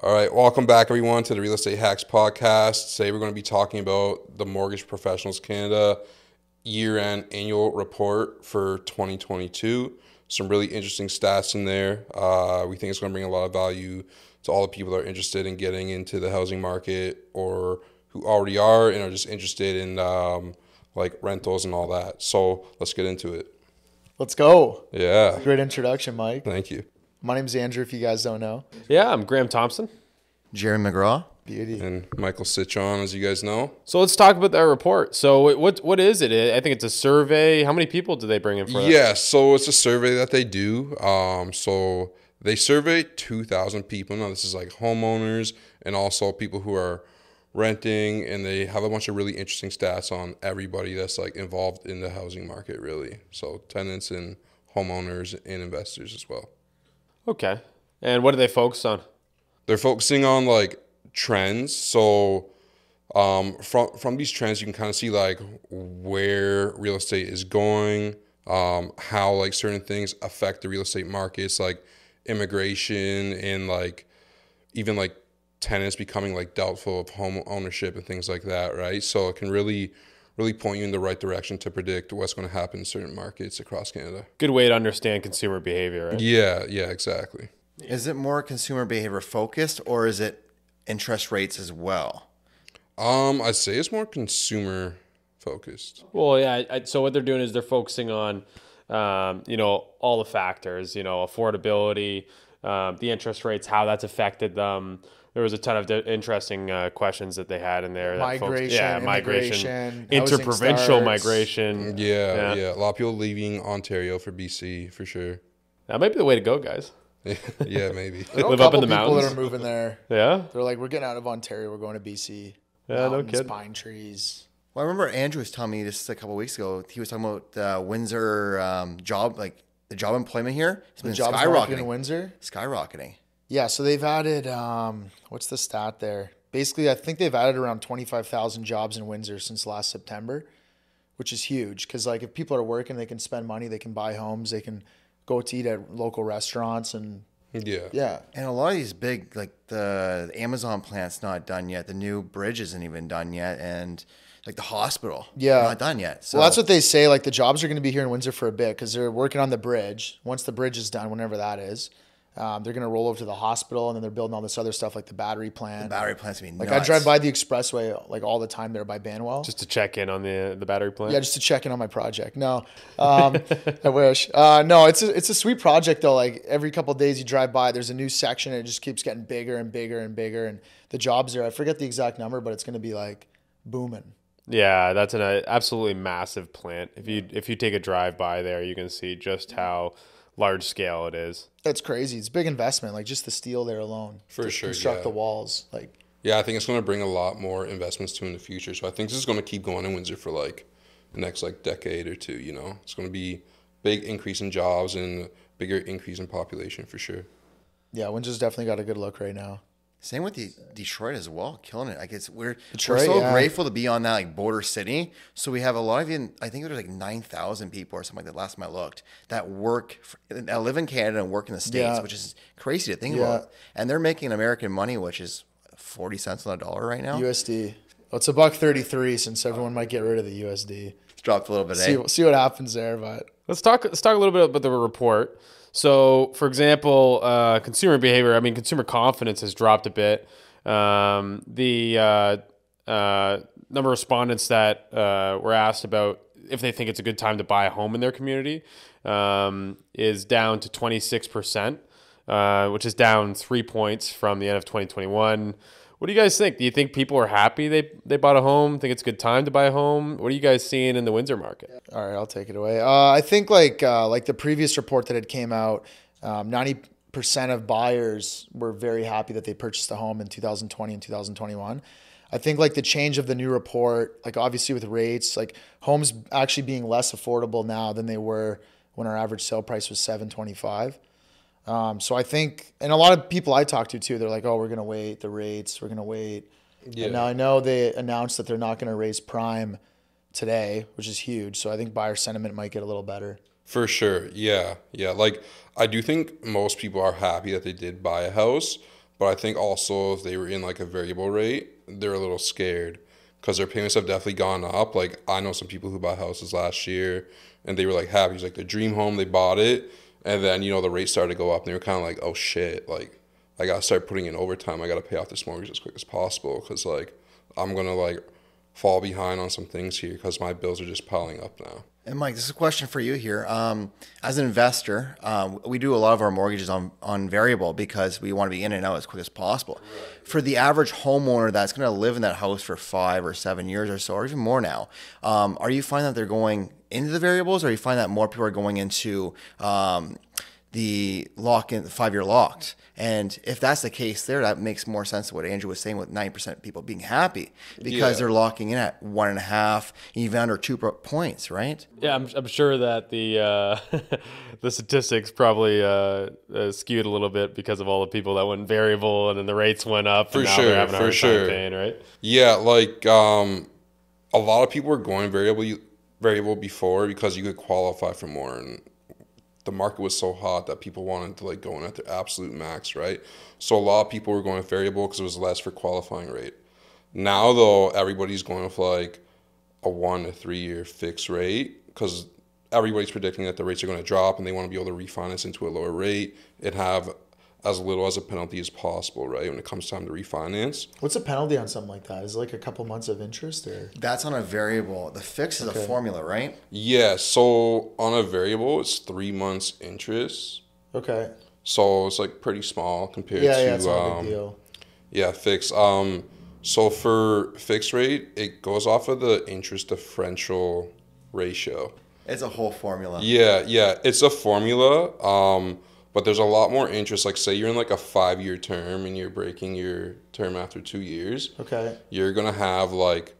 All right, welcome back, everyone, to the Real Estate Hacks podcast. Today, we're going to be talking about the Mortgage Professionals Canada year end annual report for 2022. Some really interesting stats in there. Uh, we think it's going to bring a lot of value to all the people that are interested in getting into the housing market or who already are and are just interested in um, like rentals and all that. So, let's get into it. Let's go. Yeah, Great introduction, Mike. thank you. My name's Andrew, if you guys don't know. Yeah, I'm Graeme Thompson. Jerry McGraw. Beauty. And Michael Citron, as you guys know. So let's talk about that report. So what what is it? I think it's a survey. How many people do they bring in for that? Yeah, so it's a survey that they do. Um, so they survey 2,000 people. Now, this is like homeowners and also people who are renting, and they have a bunch of really interesting stats on everybody that's like involved in the housing market, really. So tenants and homeowners and investors as well. Okay. And what do they focus on? They're focusing on like trends. So um, from from these trends, you can kind of see like where real estate is going, um, how like certain things affect the real estate markets, like immigration and like even like tenants becoming like doubtful of home ownership and things like that, right? So it can really really point you in the right direction to predict what's going to happen in certain markets across Canada. Good way to understand consumer behavior, right? Yeah, yeah, exactly. Is it more consumer behavior focused or is it interest rates as well? Um, I'd say it's more consumer focused. Well, yeah. I, so what they're doing is they're focusing on, um, you know, all the factors. You know, affordability, um, the interest rates, how that's affected them. There was a ton of di- interesting uh, questions that they had in there. that folks- Migration, yeah, migration, interprovincial starts. migration. Yeah, Yeah. yeah, A lot of people leaving Ontario for BC for sure. That might be the way to go, guys. yeah, maybe. Live up in the mountains. people that are moving there. Yeah. They're like, we're getting out of Ontario. We're going to BC. Yeah, no Mountains, kidding. Pine trees. Well, I remember Andrew was telling me this a couple weeks ago. He was talking about uh, Windsor um, job, like the job employment here. It's The been jobs market in. Windsor. Skyrocketing. Yeah, so they've added, um, what's the stat there? Basically, I think they've added around 25,000 jobs in Windsor since last September, which is huge because, like, if people are working, they can spend money, they can buy homes, they can go to eat at local restaurants, and Yeah. yeah, And a lot of these big, like the Amazon plant's not done yet. The new bridge isn't even done yet. And like the hospital, Yeah. not done yet. So well, that's what they say. Like the jobs are going to be here in Windsor for a bit because they're working on the bridge. Once the bridge is done, whenever that is, um, they're going to roll over to the hospital, and then they're building all this other stuff like the battery plant. battery plants be like nuts. I drive by the expressway like all the time there by Banwell. Just to check in on the the battery plant. yeah, just to check in on my project. No, um, I wish. Uh, no, it's a, it's a sweet project though. Like every couple of days you drive by, there's a new section, and it just keeps getting bigger and bigger and bigger. And the jobs there, I forget the exact number, but it's going to be like booming. Yeah, that's an uh, absolutely massive plant. If you if you take a drive by there, you can see just how large scale it is. That's crazy. It's a big investment. Like just the steel there alone For to sure, construct yeah. the walls. Like Yeah, I think it's going to bring a lot more investments to in the future. So I think this is going to keep going in Windsor for like the next like decade or two. You know, it's going to be big increase in jobs and bigger increase in population for sure. yeah, Windsor's definitely got a good look right now. Same with the Detroit as well, killing it. Like it's we're Detroit, we're so yeah. grateful to be on that like border city. So we have a lot of even I think there's like nine thousand people or something like that. Last time I looked, that work for, that live in Canada and work in the states, Yeah. which is crazy to think Yeah. about. And they're making American money, which is forty cents on a dollar right now. USD. Well, it's a buck thirty three since everyone might get rid of the USD. It's dropped a little bit. See eh? see what happens there, but Let's talk. Let's talk a little bit about the report. So, for example, uh, consumer behavior. I mean, consumer confidence has dropped a bit. Um, the uh, uh, number of respondents that uh, were asked about if they think it's a good time to buy a home in their community um, is down to twenty six percent, uh, which is down three points from the end of twenty twenty one. What do you guys think? Do you think people are happy they they bought a home? Think it's a good time to buy a home? What are you guys seeing in the Windsor market? All right, I'll take it away. Uh, I think like uh, like the previous report that had came out, um, ninety percent of buyers were very happy that they purchased a home in 2020 and 2021. I think like the change of the new report, like obviously with rates, like homes actually being less affordable now than they were when our average sale price was 725. Um, so I think, and a lot of people I talk to too, they're like, "Oh, we're gonna wait the rates. We're gonna wait." Yeah. And now I know they announced that they're not gonna raise prime today, which is huge. So I think buyer sentiment might get a little better. For sure. Yeah. Yeah. Like, I do think most people are happy that they did buy a house, But I think also if they were in like a variable rate, they're a little scared because their payments have definitely gone up. Like I know some people who bought houses last year and they were like happy. It's like their dream home, they bought it, and then you know the rate started to go up, and they were kind of like, oh shit, like I gotta start putting in overtime. I gotta pay off this mortgage as quick as possible because like I'm gonna like fall behind on some things here because my bills are just piling up now. And Mike, this is a question for you here. Um, as an investor, um, we do a lot of our mortgages on, on variable because we want to be in and out as quick as possible. For the average homeowner that's going to live in that house for five or seven years or so, or even more now, um, are you finding that they're going into the variables, or are you find that more people are going into um, the lock in the five year locked? And if that's the case there, that makes more sense to what Andrew was saying with 9% of people being happy because Yeah. they're locking in at one and a half, even under two points, right? Yeah, I'm, I'm sure that the uh, the statistics probably uh, uh, skewed a little bit because of all the people that went variable and then the rates went up. For and sure, they're having a for sure. paying, right? Yeah, like um, a lot of people were going variable variable before because you could qualify for more, and the market was so hot that people wanted to like go in at their absolute max, right? So a lot of people were going with variable because it was less for qualifying rate. Now though, everybody's going with like a one to three year fixed rate because everybody's predicting that the rates are going to drop and they want to be able to refinance into a lower rate and have as little as a penalty as possible, right? When it comes time to refinance. What's a penalty on something like that? Is it like a couple months of interest or? That's on a variable. The fix is a formula, right? Yeah, so on a variable, it's three months interest. Okay. So it's like pretty small compared Yeah, to yeah, it's not a um, big deal. yeah, fix. Um, so for fixed rate, it goes off of the interest differential ratio. It's a whole formula. Yeah, yeah, it's a formula. Um, but there's a lot more interest. Like say you're in like a five year term and you're breaking your term after two years. Okay. you're gonna have like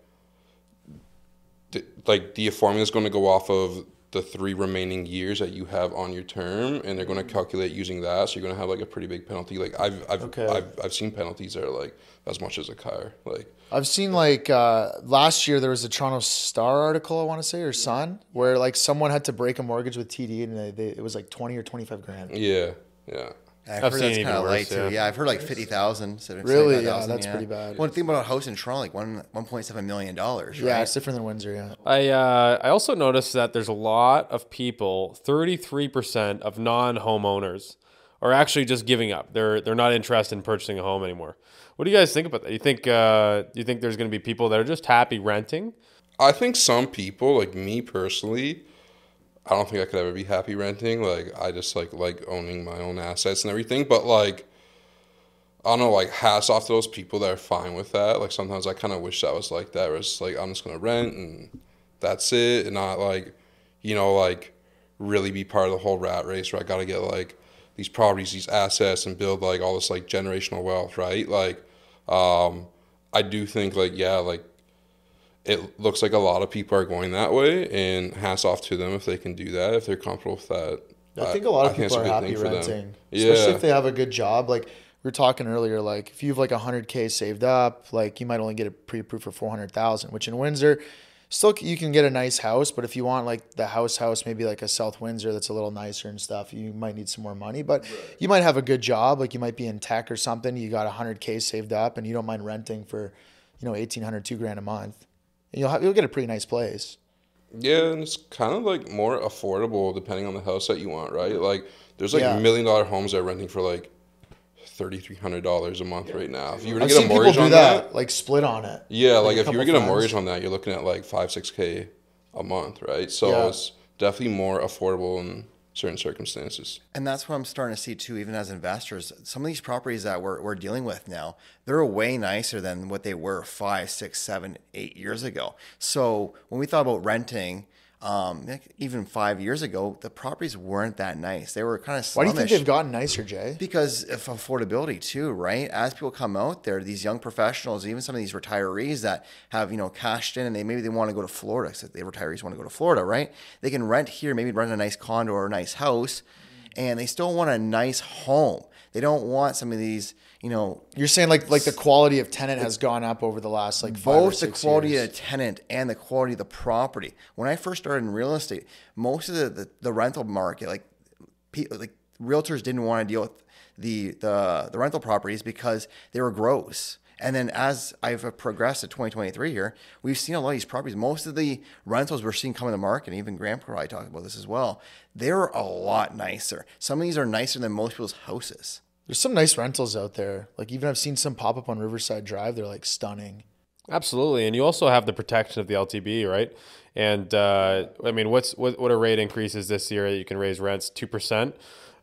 like the formula is going to go off of the three remaining years that you have on your term and they're going to calculate using that so you're going to have like a pretty big penalty like i've i've Okay. I've, I've seen penalties that are like as much as a car like I've seen like uh, last year there was a Toronto Star article I want to say or Sun where like someone had to break a mortgage with TD and they, they, it was like twenty or twenty five grand. yeah yeah I've, I've heard seen that's kind of light worse, too. yeah. Yeah, I've heard like fifty thousand. Really? Yeah, that's pretty bad. One thing about a house in Toronto, like one one point seven million dollars. Right? Yeah, it's different than Windsor. Yeah. I uh, I also noticed that there's a lot of people, 33% of non-homeowners are actually just giving up. They're they're not interested in purchasing a home anymore. What do you guys think about that? You think uh, you think there's going to be people that are just happy renting? i think some people like me personally i don't think i could ever be happy renting like i just like like owning my own assets and everything but like I don't know, like hats off to those people that are fine with that. Like sometimes I kind of wish that was like that. Where it's like I'm just gonna rent and that's it, and not like, you know, like really be part of the whole rat race where I gotta get like these properties, these assets, and build like all this like generational wealth, right? Like, um, I do think like yeah, like it looks like a lot of people are going that way, and hats off to them if they can do that, if they're comfortable with that. I think a lot of it's people are happy thing for them. renting, Yeah. especially if they have a good job. Like we were talking earlier, like if you have like hundred k saved up, like you might only get it pre-approved for four hundred thousand. Which in Windsor, still you can get a nice house, but if you want like the house house, maybe like a South Windsor that's a little nicer and stuff, you might need some more money. But you might have a good job, like you might be in tech or something. You got hundred k saved up, and you don't mind renting for, you know, 1800 two grand a month. And you'll have, you'll get a pretty nice place. Yeah, and it's kind of like more affordable depending on the house that you want, right? Like there's like Yeah. million dollar homes that are renting for like thirty three hundred dollars a month right now. If you were to I've get a mortgage on that, that, like split on it. yeah, like, a if you were to get a mortgage on that, you're looking at like five six k a month, right? So Yeah. it's definitely more affordable in certain circumstances. And that's what I'm starting to see too, even as investors. Some of these properties that we're, we're dealing with now, they're way nicer than what they were five, six, seven, eight years ago. So when we thought about renting, um, like, even five years ago, the properties weren't that nice. They were kind of Why do you think they've gotten nicer, Jay? Because of affordability too, right? As people come out there, these young professionals, even some of these retirees that have, you know, cashed in and they maybe they want to go to Florida. So the retirees want to go to Florida, right? They can rent here, maybe rent a nice condo or a nice house, and they still want a nice home. They don't want some of these, you know, You're saying like like the quality of tenant has gone up over the last like both the quality years. of the tenant and the quality of the property. When I first started in real estate, most of the, the, the rental market, like pe- like realtors didn't want to deal with the the the rental properties because they were gross. And then as I've progressed to 2023 here, we've seen a lot of these properties. Most of the rentals we're seeing come in the market, and even Graeme probably talked about this as well, they're a lot nicer. Some of these are nicer than most people's houses. There's some nice rentals out there. Like even I've seen some pop up on Riverside Drive. They're like stunning. Absolutely, and you also have the protection of the LTB, right? And uh, I mean, what's what what are rate increases this year? You can raise rents two percent.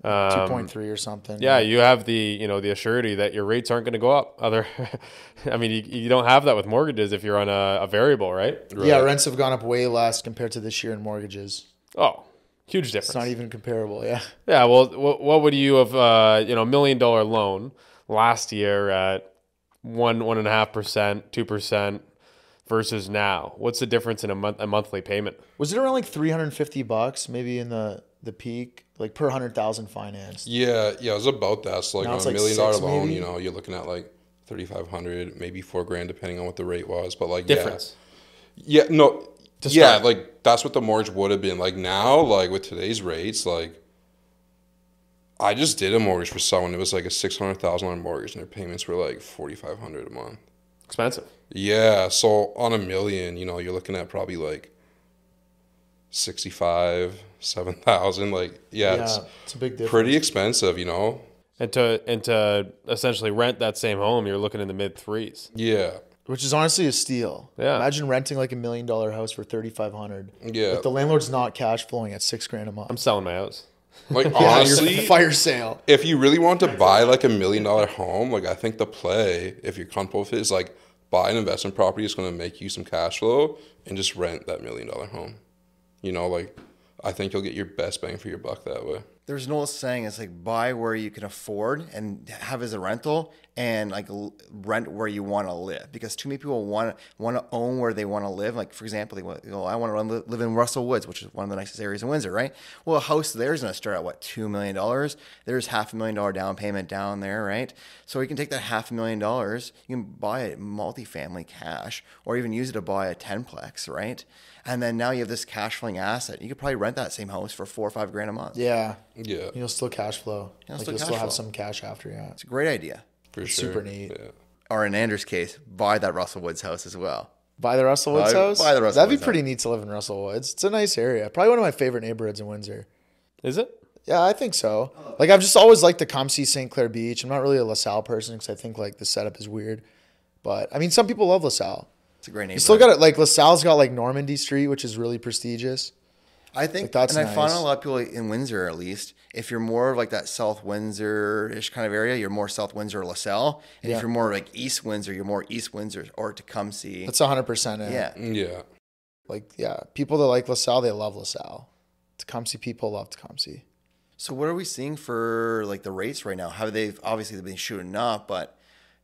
Um, Two point three or something. Yeah, you have the you know the assurity that your rates aren't going to go up. Other, I mean, you, you don't have that with mortgages if you're on a, a variable, right? Yeah, rents have gone up way less compared to this year in mortgages. Oh, huge difference. It's not even comparable. Yeah. Yeah, well, what, what would you have, uh, you know, million dollar loan last year at one, one and a half percent, two percent versus now? What's the difference in a month, a monthly payment? Was it around like 350 bucks maybe in the the peak, like per hundred thousand financed? Yeah, yeah, it was about that. So like Now on a like million dollar six, loan, maybe? you know, you're looking at like thirty five hundred, maybe four grand, depending on what the rate was. But like Difference. Yeah, yeah no, To yeah, start. like that's what the mortgage would have been. Like now, like with today's rates, like I just did a mortgage for someone. It was like a six hundred thousand dollar mortgage, and their payments were like forty five hundred a month. Expensive. Yeah, so on a million, you know, you're looking at probably like 65, 7,000. Like, yeah, Yeah, it's it's a big difference. pretty expensive, you know? And to and to essentially rent that same home, you're looking in the mid threes. Yeah. Which is honestly a steal. Yeah. Imagine renting like a million dollar house for thirty five hundred. Yeah. If the landlord's not cash flowing at six grand a month. I'm selling my house. Like, Yeah, honestly, fire sale. if you really want to buy like a million dollar home, like, I think the play, if you're comfortable with it, is like buy an investment property that's going to make you some cash flow and just rent that million dollar home. You know, like, I think you'll get your best bang for your buck that way. There's an old saying, it's like buy where you can afford and have as a rental and like rent where you want to live because too many people want want to own where they want to live. Like for example, they want, you know, I want to live in Russell Woods, which is one of the nicest areas in Windsor, right? Well, a house there is going to start at what two million dollars. There's half a million dollar down payment down there, right? So you can take that half a million dollars, you can buy it multifamily cash, or even use it to buy a tenplex, right? And then now you have this cash flowing asset. You could probably rent that same house for four or five grand a month. Yeah. Yeah. You'll still cash flow. You'll like still you'll cash still have some cash after, yeah. It's a great idea. For sure. super neat. Yeah. or in Andrew's case, buy that Russell Woods house as well. Buy the Russell Woods Buy- house. buy the Russell Woods. That'd be Woods pretty neat to live in Russell Woods. It's a nice area. Probably one of my favorite neighborhoods in Windsor. Is it? Yeah, I think so. Like I've just always liked to come see St. Clair Beach. I'm not really a LaSalle person because I think like the setup is weird. But I mean, some people love LaSalle. It's a great neighborhood. You still got it. Like LaSalle's got like Normandy Street, which is really prestigious. I think Like, that's and I find a lot of people in Windsor, at least, if you're more of like that South Windsor-ish kind of area, you're more South Windsor or LaSalle. And Yeah. if you're more like East Windsor, you're more East Windsor or Tecumseh. That's 100 percent it. yeah. Mm, yeah. Like yeah, people that like LaSalle, they love LaSalle. Tecumseh people love Tecumseh. So what are we seeing for like the rates right now? How they've obviously they've been shooting up, but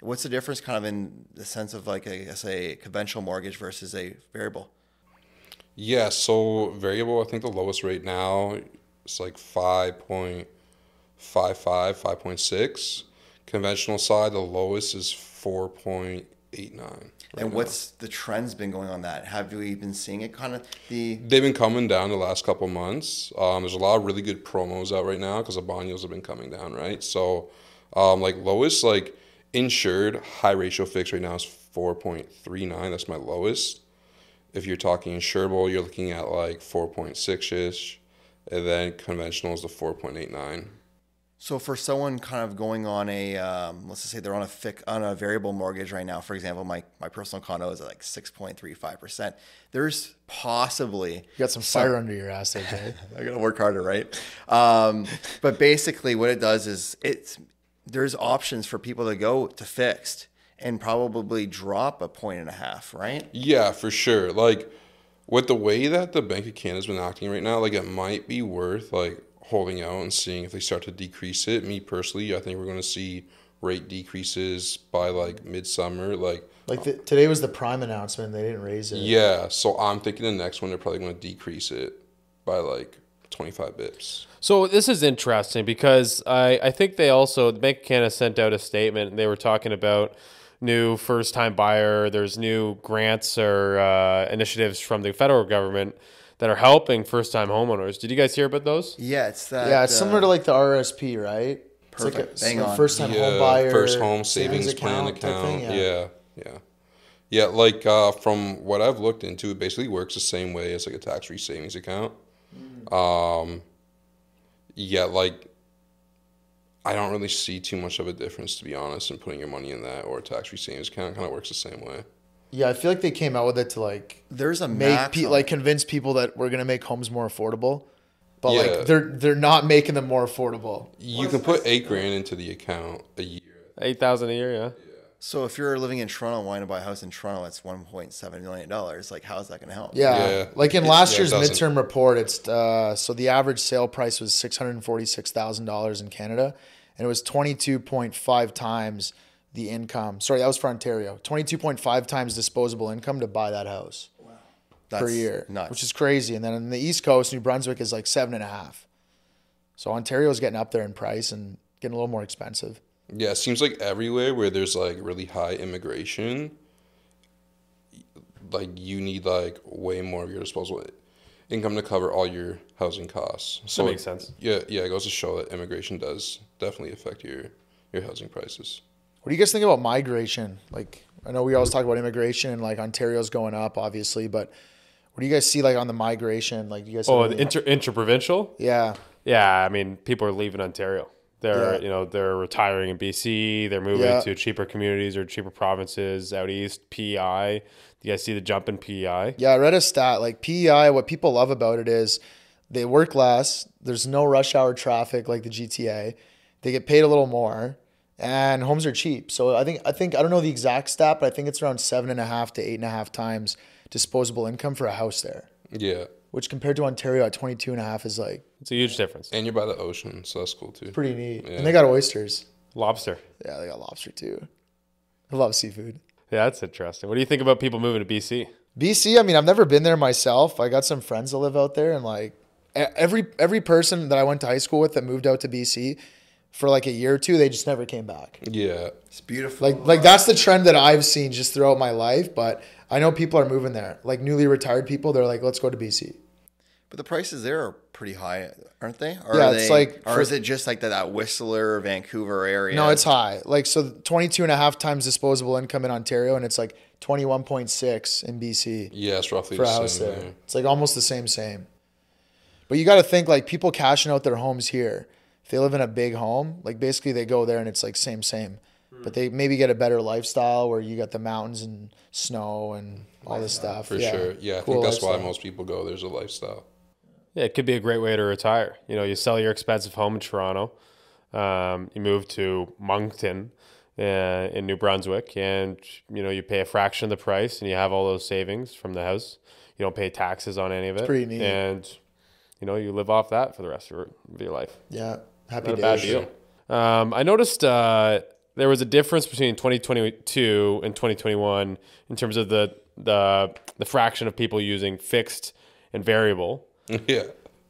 what's the difference kind of in the sense of like a conventional mortgage versus a variable? Yeah, so variable, I think the lowest rate now is like 5.55, 5.6. Conventional side, the lowest is 4.89. right and now. what's the trends been going on that? Have we been seeing it kind of the They've been coming down the last couple months. Um, there's a lot of really good promos out right now because the bond yields have been coming down, right? So, um, like lowest, like insured high ratio fix right now is 4.39. That's my lowest. If you're talking insurable, you're looking at like 4.6 ish. And then conventional is the 4.89. So for someone kind of going on a, um, let's just say they're on a fic, on a variable mortgage right now. For example, my my personal condo is at like six point three five percent. There's possibly You got some fire under your ass, there, Jay. I gotta work harder, right? Um, but basically, what it does is it's there's options for people to go to fixed and probably drop a point and a half, right? Yeah, for sure. Like with the way that the Bank of Canada's been acting right now, like it might be worth like holding out and seeing if they start to decrease it. Me personally, I think we're going to see rate decreases by like midsummer. Like Like the, today was the prime announcement. They didn't raise it. yeah, so I'm thinking the next one they're probably going to decrease it by like 25 bips. So this is interesting because I, I think they also the Bank of Canada sent out a statement. and They were talking about new first time buyer. There's new grants or uh, initiatives from the federal government that are helping first time homeowners. Did you guys hear about those? Yeah, it's that. Yeah, it's uh, similar to like the RSP, right? It's like a, Perfect. First time yeah, home buyer, first home savings, plan type account. thing, yeah. yeah, yeah, Like uh, from what I've looked into, it basically works the same way as like a tax-free savings account. Mm. Um, yeah, like I don't really see too much of a difference to be honest in putting your money in that or a tax-free savings account. Kind of works the same way. Yeah, I feel like they came out with it to like There's a make max pe- like convince people that we're gonna make homes more affordable, but Yeah. like they're they're not making them more affordable. You can put eight grand into the account a year. Eight thousand a year, yeah. So if you're living in Toronto and wanting to buy a house in Toronto, that's 1.7 million dollars. Like, how is that going to help? Yeah, Yeah. like in It- last yeah, year's midterm report, it's uh, so the average sale price was six hundred and forty six thousand dollars in Canada, and it was twenty two point five times the income. Sorry, that was for Ontario. Twenty two point five times disposable income to buy that house That's per year, nuts. which is crazy. And then on the East Coast, New Brunswick is like seven and a half. So Ontario's getting up there in price and getting a little more expensive. Yeah, it seems like everywhere where there's like really high immigration, like you need like way more of your disposable income to cover all your housing costs. So makes sense. Yeah, yeah, it goes to show that immigration does definitely affect your your housing prices. What do you guys think about migration? Like, I know we always talk about immigration and like Ontario's going up, obviously, but what do you guys see like on the migration? Like, you guys, Oh, the inter interprovincial. yeah, Yeah, I mean, people are leaving Ontario. They're Yeah. you know they're retiring in BC. They're moving Yeah. to cheaper communities or cheaper provinces out east. PEI. Do you guys see the jump in PEI? yeah. I read a stat like PEI. What people love about it is they work less. There's no rush hour traffic like the GTA. They get paid a little more, and homes are cheap. So I think I think I don't know the exact stat, but I think it's around seven and a half to eight and a half times disposable income for a house there. Yeah, Which compared to Ontario at 22 and a half is like It's a huge difference. and you're by the ocean, so that's cool too. pretty neat. Yeah. And they got oysters. Lobster. Yeah, they got lobster too. I love seafood. Yeah, that's interesting. What do you think about people moving to BC? BC, I mean, I've never been there myself. I got some friends that live out there, and like e- every every person that I went to high school with that moved out to BC for like a year or two, they just never came back. Yeah, It's beautiful. Like like that's the trend that I've seen just throughout my life. But I know people are moving there. Like newly retired people, they're like, let's go to BC. but the prices there are pretty high, aren't they? Or Yeah, are it's they- like or for- is it just like that, that Whistler, Vancouver area? No, it's high. Like so, 22 and a half times disposable income in Ontario, and it's like 21.6 in BC. yeah, it's roughly for the a house same. there. there. It's like almost the same, same. But you got to think like people cashing out their homes here. If they live in a big home, like basically they go there and it's like same, same. But they maybe get a better lifestyle where you got the mountains and snow and all this stuff. For sure. Yeah, I Cool think that's why most people go. There's a lifestyle. Yeah, it could be a great way to retire. You know, you sell your expensive home in Toronto, um, you move to Moncton uh, in New Brunswick, and you know you pay a fraction of the price, and you have all those savings from the house. You don't pay taxes on any of it. pretty neat. And you know you live off that for the rest of your- of your life. Yeah, happy Not a bad deal. Um, I noticed uh, there was a difference between 2022 and 2021 in terms of the the the fraction of people using fixed and variable. yeah.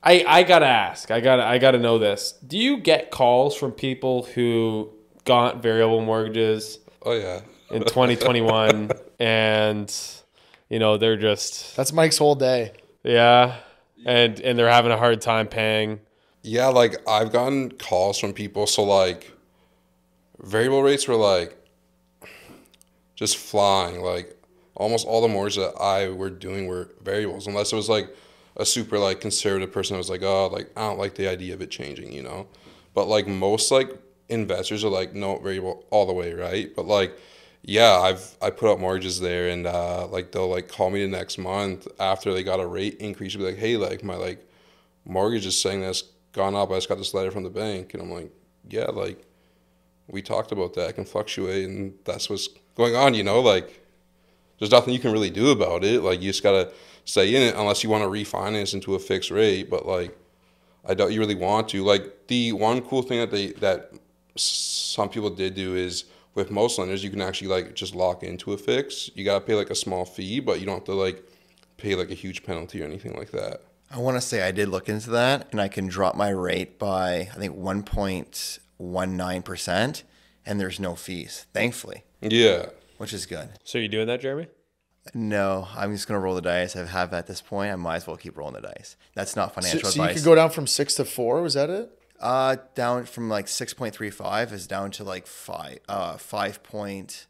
I, I gotta ask. I gotta I gotta know this. Do you get calls from people who got variable mortgages Oh yeah. in 2021 and you know they're just That's Mike's whole day. yeah and and they're having a hard time paying. Yeah, like I've gotten calls from people. So like, variable rates were like just flying. Like almost all the mortgages that I were doing were variables, unless it was like a super like conservative person that was like, oh, like I don't like the idea of it changing, you know. But like most like investors are like no variable all the way, right? But like yeah, I've I put up mortgages there and uh like they'll like call me the next month after they got a rate increase, be like, hey, like my like mortgage is saying that's gone up. I just got this letter from the bank, and I'm like, yeah, like we talked about that. Can fluctuate, and that's what's going on. You know, like there's nothing you can really do about it. Like you just gotta stay in it unless you want to refinance into a fixed rate. But like, I doubt you really want to. Like the one cool thing that they that some people did do is with most lenders you can actually like just lock into a fix. You gotta pay like a small fee, but you don't have to like pay like a huge penalty or anything like that. I want to say I did look into that, and I can drop my rate by I think 1.19 percent, and there's no fees, thankfully, Yeah. which is good. So you doing that, Jeremy? No, I'm just gonna roll the dice. I have at this point. I might as well keep rolling the dice. That's not So, financial so you advice. could go down from six to four. Was that it? Uh, down from like six point three five is down to like five, uh, five point,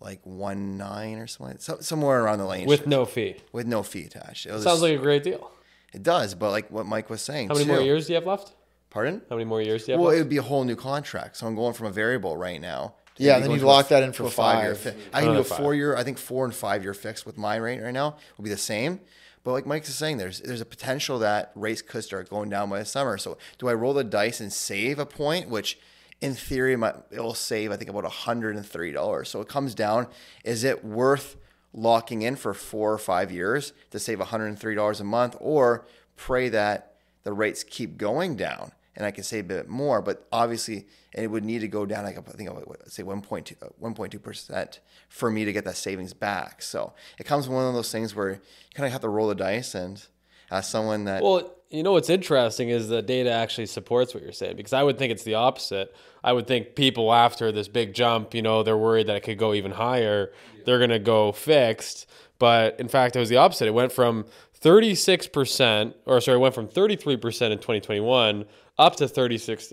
like one nine or something, so, somewhere around the range with no fee. with no fee attached. It was, Sounds like a great deal. It does, but like what Mike was saying. How many too, more years do you have left? Pardon? How many more years do you have Well, it would be a whole new contract. So I'm going from a variable right now. Yeah, maybe then you'd to a- lock that in for a five-year five. fi- I can do a Another five. four-year. I think four and five-year fix with my rate right now will be the same. But like Mike is saying, there's there's a potential that rates could start going down by the summer. So do I roll the dice and save a point, which in theory might, it will save I think about hundred and thirty dollars. So it comes down: is it worth locking in for four or five years to save hundred and thirty dollars a month, or pray that the rates keep going down and I can save a bit more. But obviously, it would need to go down like I think I would say 1.2 1.2 uh, percent for me to get that savings back. So it comes one of those things where you kind of have to roll the dice and as someone that Well, you know what's interesting is the data actually supports what you're saying because I would think it's the opposite. I would think people after this big jump, you know, they're worried that it could go even higher. They're going to go fixed, but in fact, it was the opposite. It went from 36% or sorry, it went from 33% in 2021 up to 36%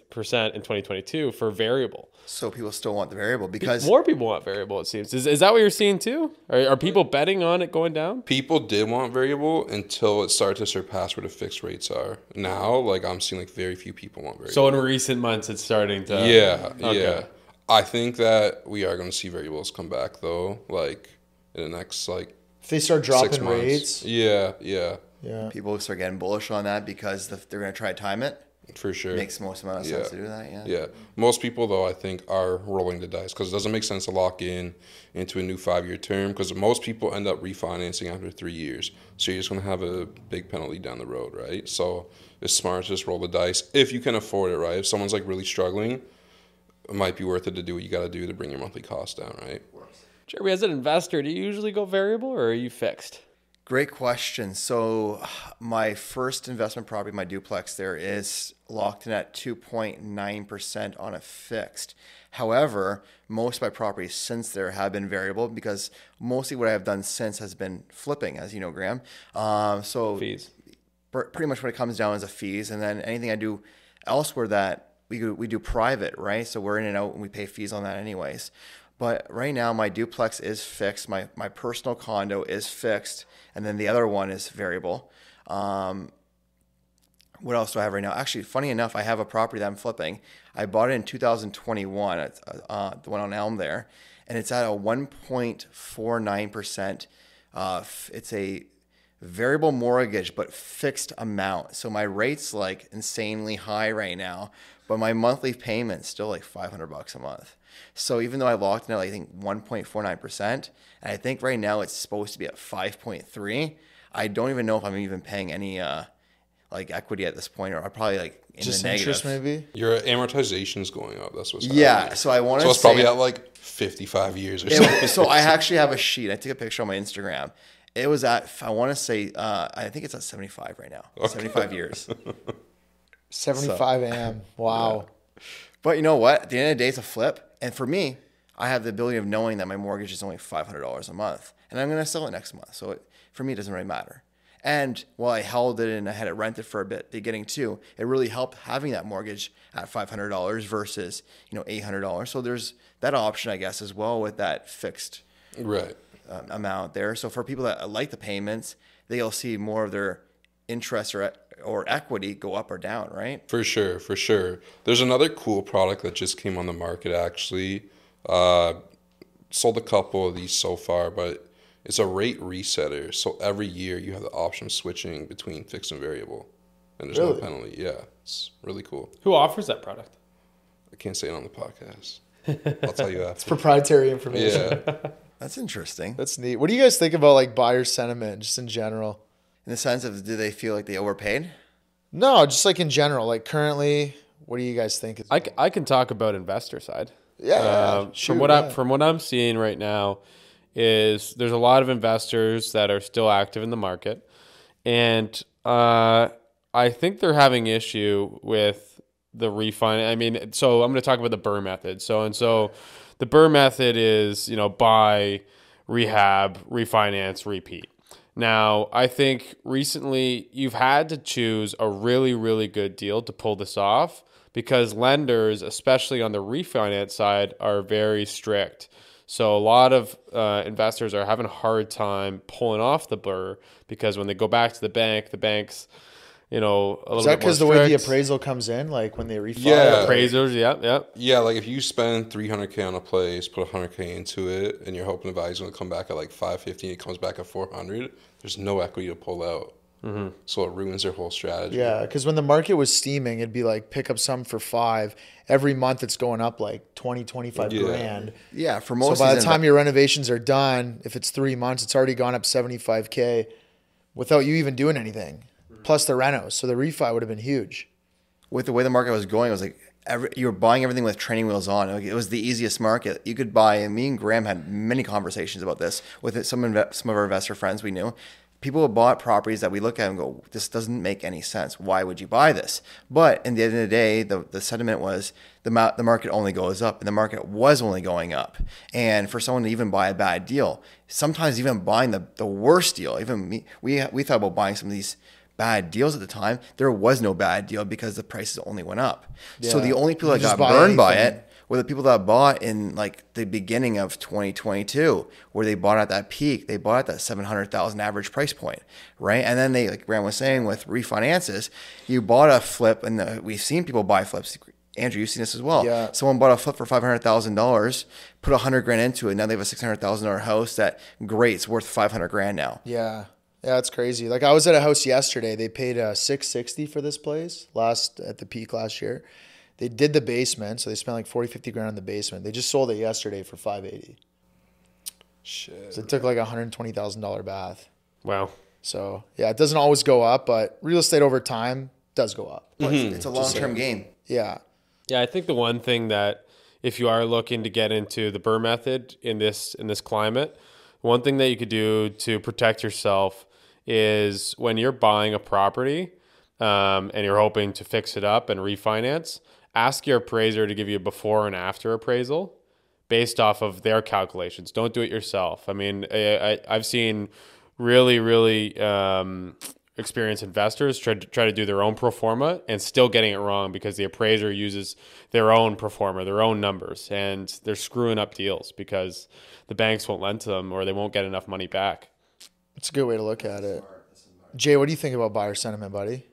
in 2022 for variable. so people still want the variable because More people want variable, it seems. Is, is that what you're seeing too? Are, are people betting on it going down? People did want variable until it started to surpass where the fixed rates are. Now, like I'm seeing like very few people want variable. So in recent months, it's starting to. yeah, Okay. yeah. I think that we are going to see variables come back though, like in the next like If they start dropping rates, Yeah, yeah, yeah. people start getting bullish on that because the, they're going to try to time it. For sure. Makes most amount of sense Yeah. to do that. Yeah. Yeah, most people though I think are rolling the dice because it doesn't make sense to lock in into a new five-year term because most people end up refinancing after three years. So you're just gonna have a big penalty down the road, right? So it's smart to just roll the dice if you can afford it, right? If someone's like really struggling, it might be worth it to do what you got to do to bring your monthly cost down, right? Jeremy, as an investor, do you usually go variable or are you fixed? Great question. So, my first investment property, my duplex, there is locked in at 2.9% on a fixed. However, most of my properties since there have been variable because mostly what I've done since has been flipping, as you know, Graeme. Um, so, Fees. pretty much what it comes down is a fees, and then anything I do elsewhere that we do, we do private, right? So we're in and out, and we pay fees on that anyways. But right now, my duplex is fixed. My my personal condo is fixed, and then the other one is variable. Um, what else do I have right now? Actually, funny enough, I have a property that I'm flipping. I bought it in 2021, it's, uh, the one on Elm there, and it's at a 1.49%. Uh, f- it's a variable mortgage, but fixed amount. So my rate's like insanely high right now, but my monthly payment's still like 500 bucks a month. So even though I locked in at, I think 1.49%, and I think right now it's supposed to be at 5.3, I don't even know if I'm even paying any uh, like equity at this point, or I'm probably like in Just the negative. interest, maybe. Your amortization's going up. That's what's Yeah, happening. so I want to. So to it's probably say, at like 55 years or something. so I actually have a sheet. I took a picture on my Instagram. It was at I want to say uh, I think it's at 75 right now. 75 years. 75 AM. Wow. But you know what? At the end of the day, it's a flip. And for me, I have the ability of knowing that my mortgage is only $500 a month and I'm going to sell it next month. So it, for me, it doesn't really matter. And while I held it and I had it rented for a bit beginning too, it really helped having that mortgage at $500 versus, you know, $800. So there's that option, I guess, as well with that fixed right. Um, amount there. So for people that like the payments, they'll see more of their interest or, or equity go up or down, right? For sure, for sure. There's another cool product that just came on the market actually. Uh, sold a couple of these so far, but it's a rate resetter. So every year you have the option of switching between fixed and variable. And there's Really? no penalty. Yeah. It's really cool. Who offers that product? I can't say it on the podcast. I'll tell you after. It's proprietary information. Yeah. That's interesting. That's neat. What do you guys think about like buyer sentiment just in general? In the sense of, do they feel like they overpaid? No, just like in general. Like currently, what do you guys think? Is I, c- I can talk about investor side. yeah, Um, shoot, from what yeah. I'm from what I'm seeing right now, is there's a lot of investors that are still active in the market, and uh, I think they're having issue with the refinance. I mean, so I'm going to talk about the BRRRR method. So and so, the BRRRR method is you know buy, rehab, refinance, repeat. Now, I think recently you've had to choose a really, really good deal to pull this off. because lenders, especially on the refinance side, are very strict. So a lot of uh, investors are having a hard time pulling off the BRRRR because when they go back to the bank, the banks, you know, a little Is that because the way the appraisal comes in, like when they refi? Yeah. appraisers, yep, yep. Yeah, like if you spend 300k on a place, put 100k into it, and you're hoping the value's going to come back at like 550, and it comes back at 400. There's no equity to pull out, mm-hmm. so it ruins their whole strategy. Yeah, because when the market was steaming, it'd be like pick up some for five. Every month it's going up like 20, 25 Yeah. grand. Yeah, for most So by the time your renovations are done, if it's three months, it's already gone up 75K without you even doing anything. Mm-hmm. Plus the renos. So the refi would have been huge. with the way the market was going, it was like every, you were buying everything with training wheels on. It was the easiest market you could buy. And me and Graeme had many conversations about this with some inve- some of our investor friends we knew. People have bought properties that we look at and go, "This doesn't make any sense. Why would you buy this?" But in the end of the day, the, the sentiment was the ma- the market only goes up, and the market was only going up. And for someone to even buy a bad deal, sometimes even buying the, the worst deal, even me, we we thought about buying some of these bad deals at the time, there was no bad deal because the prices only went up. So the only people You that got burned by it were the people that bought in like the beginning of 2022, where they bought at that peak. They bought at that 700,000 average price point, right? And then they, like Graeme was saying, with refinances, you bought a flip, and the, we've seen people buy flips. Andrew, you've seen this as well. Yeah. Someone bought a flip for five hundred thousand dollars, put a hundred grand into it. Now they have a six hundred thousand dollar house that great, it's worth five hundred grand now. Yeah. Yeah, it's crazy. Like I was at a house yesterday. They paid uh, 660 for this place last at the peak last year. They did the basement, so they spent like 40, 50 grand on the basement. They just sold it yesterday for 580. Shit. So it took like a $120,000 bath. Wow. So yeah, it doesn't always go up, but real estate over time does go up. Well, It's, it's a long term game. Yeah. Yeah, I think the one thing that if you are looking to get into the BRRRR method in this in this climate, one thing that you could do to protect yourself is when you're buying a property um, and you're hoping to fix it up and refinance, ask your appraiser to give you a before and after appraisal based off of their calculations. Don't do it yourself. I mean, I, I've seen really, really um, experienced investors try to try to do their own pro forma and still getting it wrong because the appraiser uses their own pro forma, their own numbers, and they're screwing up deals because the banks won't lend to them or they won't get enough money back. It's a good way to look at it. Jay, what do you think about buyer sentiment, buddy?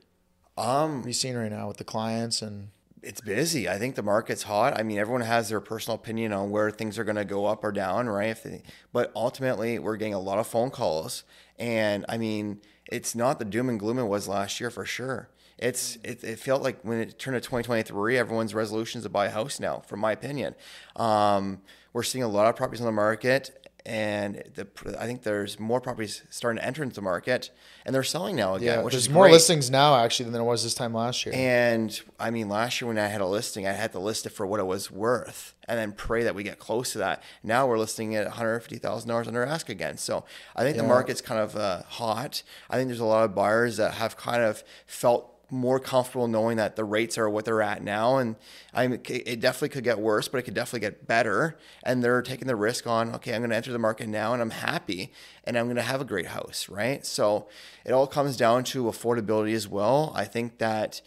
Um, What are you seeing right now with the clients and it's busy. I think the market's hot. I mean, everyone has their personal opinion on where things are going to go up or down, right? If they, but ultimately, we're getting a lot of phone calls, and I mean, it's not the doom and gloom it was last year for sure. It's it, it felt like when it turned to 2023, everyone's resolutions to buy a house now, from my opinion. Um, we're seeing a lot of properties on the market, and the, I think there's more properties starting to enter into the market, and they're selling now again, yeah, which there's is more great. listings now actually than there was this time last year. And I mean, last year when I had a listing, I had to list it for what it was worth, and then pray that we get close to that. Now we're listing it at one hundred fifty thousand dollars under ask again. So I think the market's kind of uh, hot. I think there's a lot of buyers that have kind of felt more comfortable knowing that the rates are what they're at now, and I mean, it it definitely could get worse, but it could definitely get better. And they're taking the risk on, okay, I'm going to enter the market now, and I'm happy, and I'm going to have a great house, right? So it all comes down to affordability as well. I think that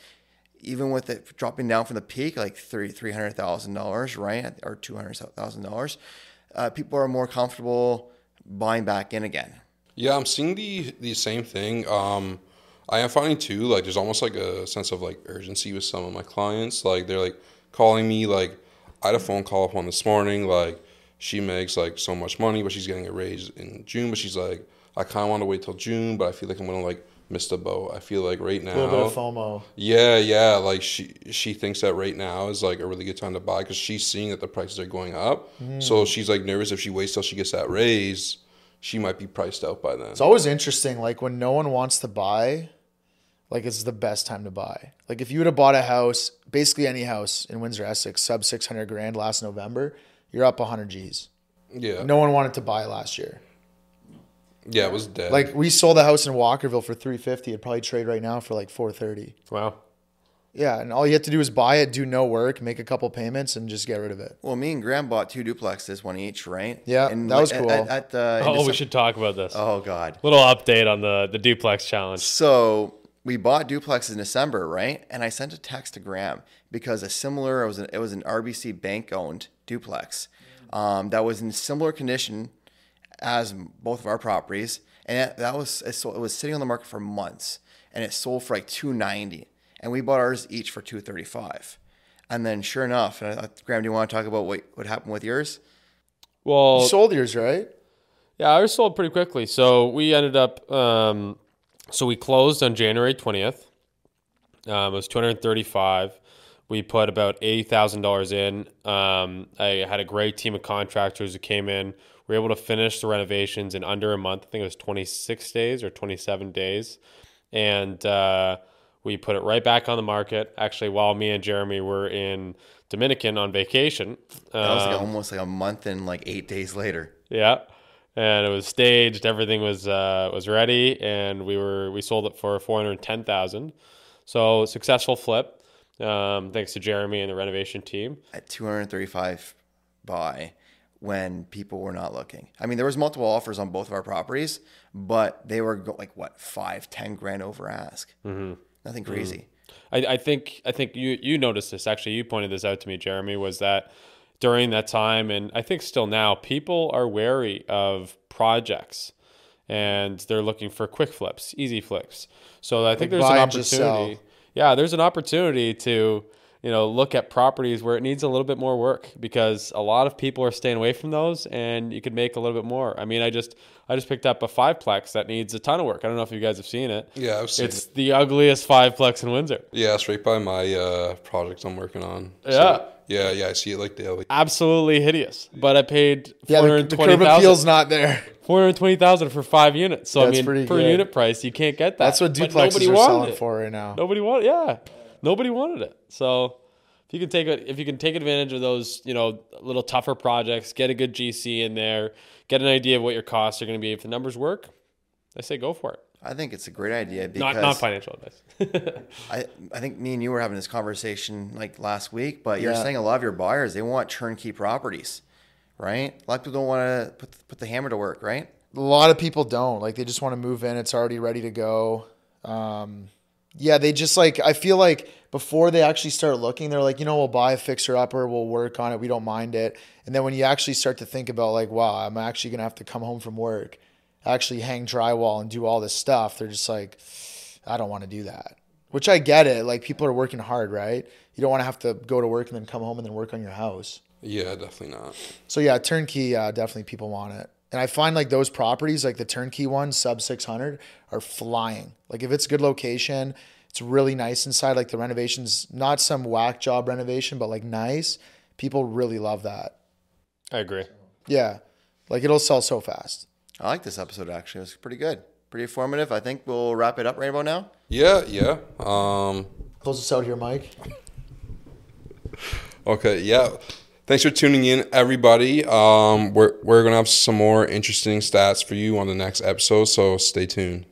even with it dropping down from the peak, like three three hundred thousand dollars, right, or two hundred thousand uh, dollars, people are more comfortable buying back in again. Yeah, I'm seeing the the same thing. Um, I am finding too, like there's almost like a sense of like urgency with some of my clients. Like they're like calling me. Like I had a phone call up on this morning. Like she makes like so much money, but she's getting a raise in June. But she's like, I kind of want to wait till June, but I feel like I'm gonna like miss the boat. I feel like right now, a little bit of FOMO. yeah, yeah. Like she she thinks that right now is like a really good time to buy because she's seeing that the prices are going up. Mm. So she's like nervous if she waits till she gets that raise, she might be priced out by then. It's always interesting, like when no one wants to buy, like it's the best time to buy. Like if you would have bought a house, basically any house in Windsor, Essex, sub six hundred grand last November, you're up hundred G's. yeah, No one wanted to buy last year. yeah, it was dead. Like we sold the house in Walkerville for three fifty. It'd probably trade right now for like four thirty. Wow. Yeah, and all you have to do is buy it, do no work, make a couple payments, and just get rid of it. Well, me and Graeme bought two duplexes, one each, right? Yeah, And that was at- cool. At, at the in Oh, we December- should talk about this. Oh God. Little update on the the duplex challenge. So we bought duplexes in December, right? And I sent a text to Graeme because a similar it was an, it was an RBC bank owned duplex um, that was in similar condition as both of our properties, and that, that was it, sold, it was sitting on the market for months, and it sold for like two ninety, and we bought ours each for two thirty five, and then sure enough, and I, thought, Graeme, do you want to talk about what what happened with yours? Well, You sold yours, right? Yeah, ours sold pretty quickly. So we ended up, um, so we closed on January 20th. Um, it was 235. We put about $80,000 in. Um, I had a great team of contractors who came in. We were able to finish the renovations in under a month. I think it was 26 days or 27 days. And uh, we put it right back on the market. Actually, while me and Jeremy were in Dominican on vacation. That was like Um, almost like a month and like eight days later. yeah, and it was staged. Everything was uh, was ready, and we were we sold it for four hundred ten thousand. So successful flip, um, thanks to Jeremy and the renovation team. at 235 buy when people were not looking. I mean, there was multiple offers on both of our properties, but they were like what five, ten grand over ask. Mm-hmm. Nothing mm. crazy. I, I think I think you you noticed this actually. You pointed this out to me, Jeremy. Was that during that time, and I think still now, people are wary of projects, and they're looking for quick flips, easy flips. So I think there's an and just sell. opportunity. Yeah, there's an opportunity to you know look at properties where it needs a little bit more work because a lot of people are staying away from those, and you could make a little bit more. I mean, I just I just picked up a fiveplex that needs a ton of work. I don't know if you guys have seen it. Yeah, I've seen It's the ugliest fiveplex in Windsor. Yeah, it's right by my uh, project I'm working on. Yeah. yeah, yeah, I see it like daily. absolutely hideous. But I paid Yeah, four the, hundred the twenty curb appeal's not there. Four hundred twenty thousand for five units. So That's I mean, pretty per good. unit price, you can't get that. That's what But duplexes nobody are wanted selling it. for right now. Nobody wanted. Yeah, nobody wanted it. So if you can take it, if you can take advantage of those, you know, little tougher projects, get a good GC in there, get an idea of what your costs are going to be. If the numbers work, I say go for it. I think it's a great idea because Not not financial advice. I, I think me and you were having this conversation like last week, but you're Yeah. saying a lot of your buyers they want turnkey properties, right? A lot of people don't want to put put the hammer to work, right? A lot of people don't. Like they just want to move in. It's already ready to go. Um, yeah, they just like I feel like before they actually start looking, they're like, you know, we'll buy a fixer upper, we'll work on it, we don't mind it. And then when you actually start to think about like, wow, I'm actually gonna have to come home from work, actually hang drywall and do all this stuff, they're just like, I don't want to do that. Which I get it. Like people are working hard, right? You don't want to have to go to work and then come home and then work on your house. Yeah, definitely not. So yeah, turnkey, uh, definitely people want it. And I find like those properties, like the turnkey ones, sub 600, are flying. Like if it's good location, it's really nice inside. Like the renovations, not some whack job renovation, but like nice. People really love that. I agree. Yeah, like it'll sell so fast. I like this episode actually. It was pretty good, pretty informative. I think we'll wrap it up right about now. Yeah, yeah. Um, Close us out here, Mike. okay, yeah. Thanks for tuning in, everybody. Um, we're we're gonna have some more interesting stats for you on the next episode, so stay tuned.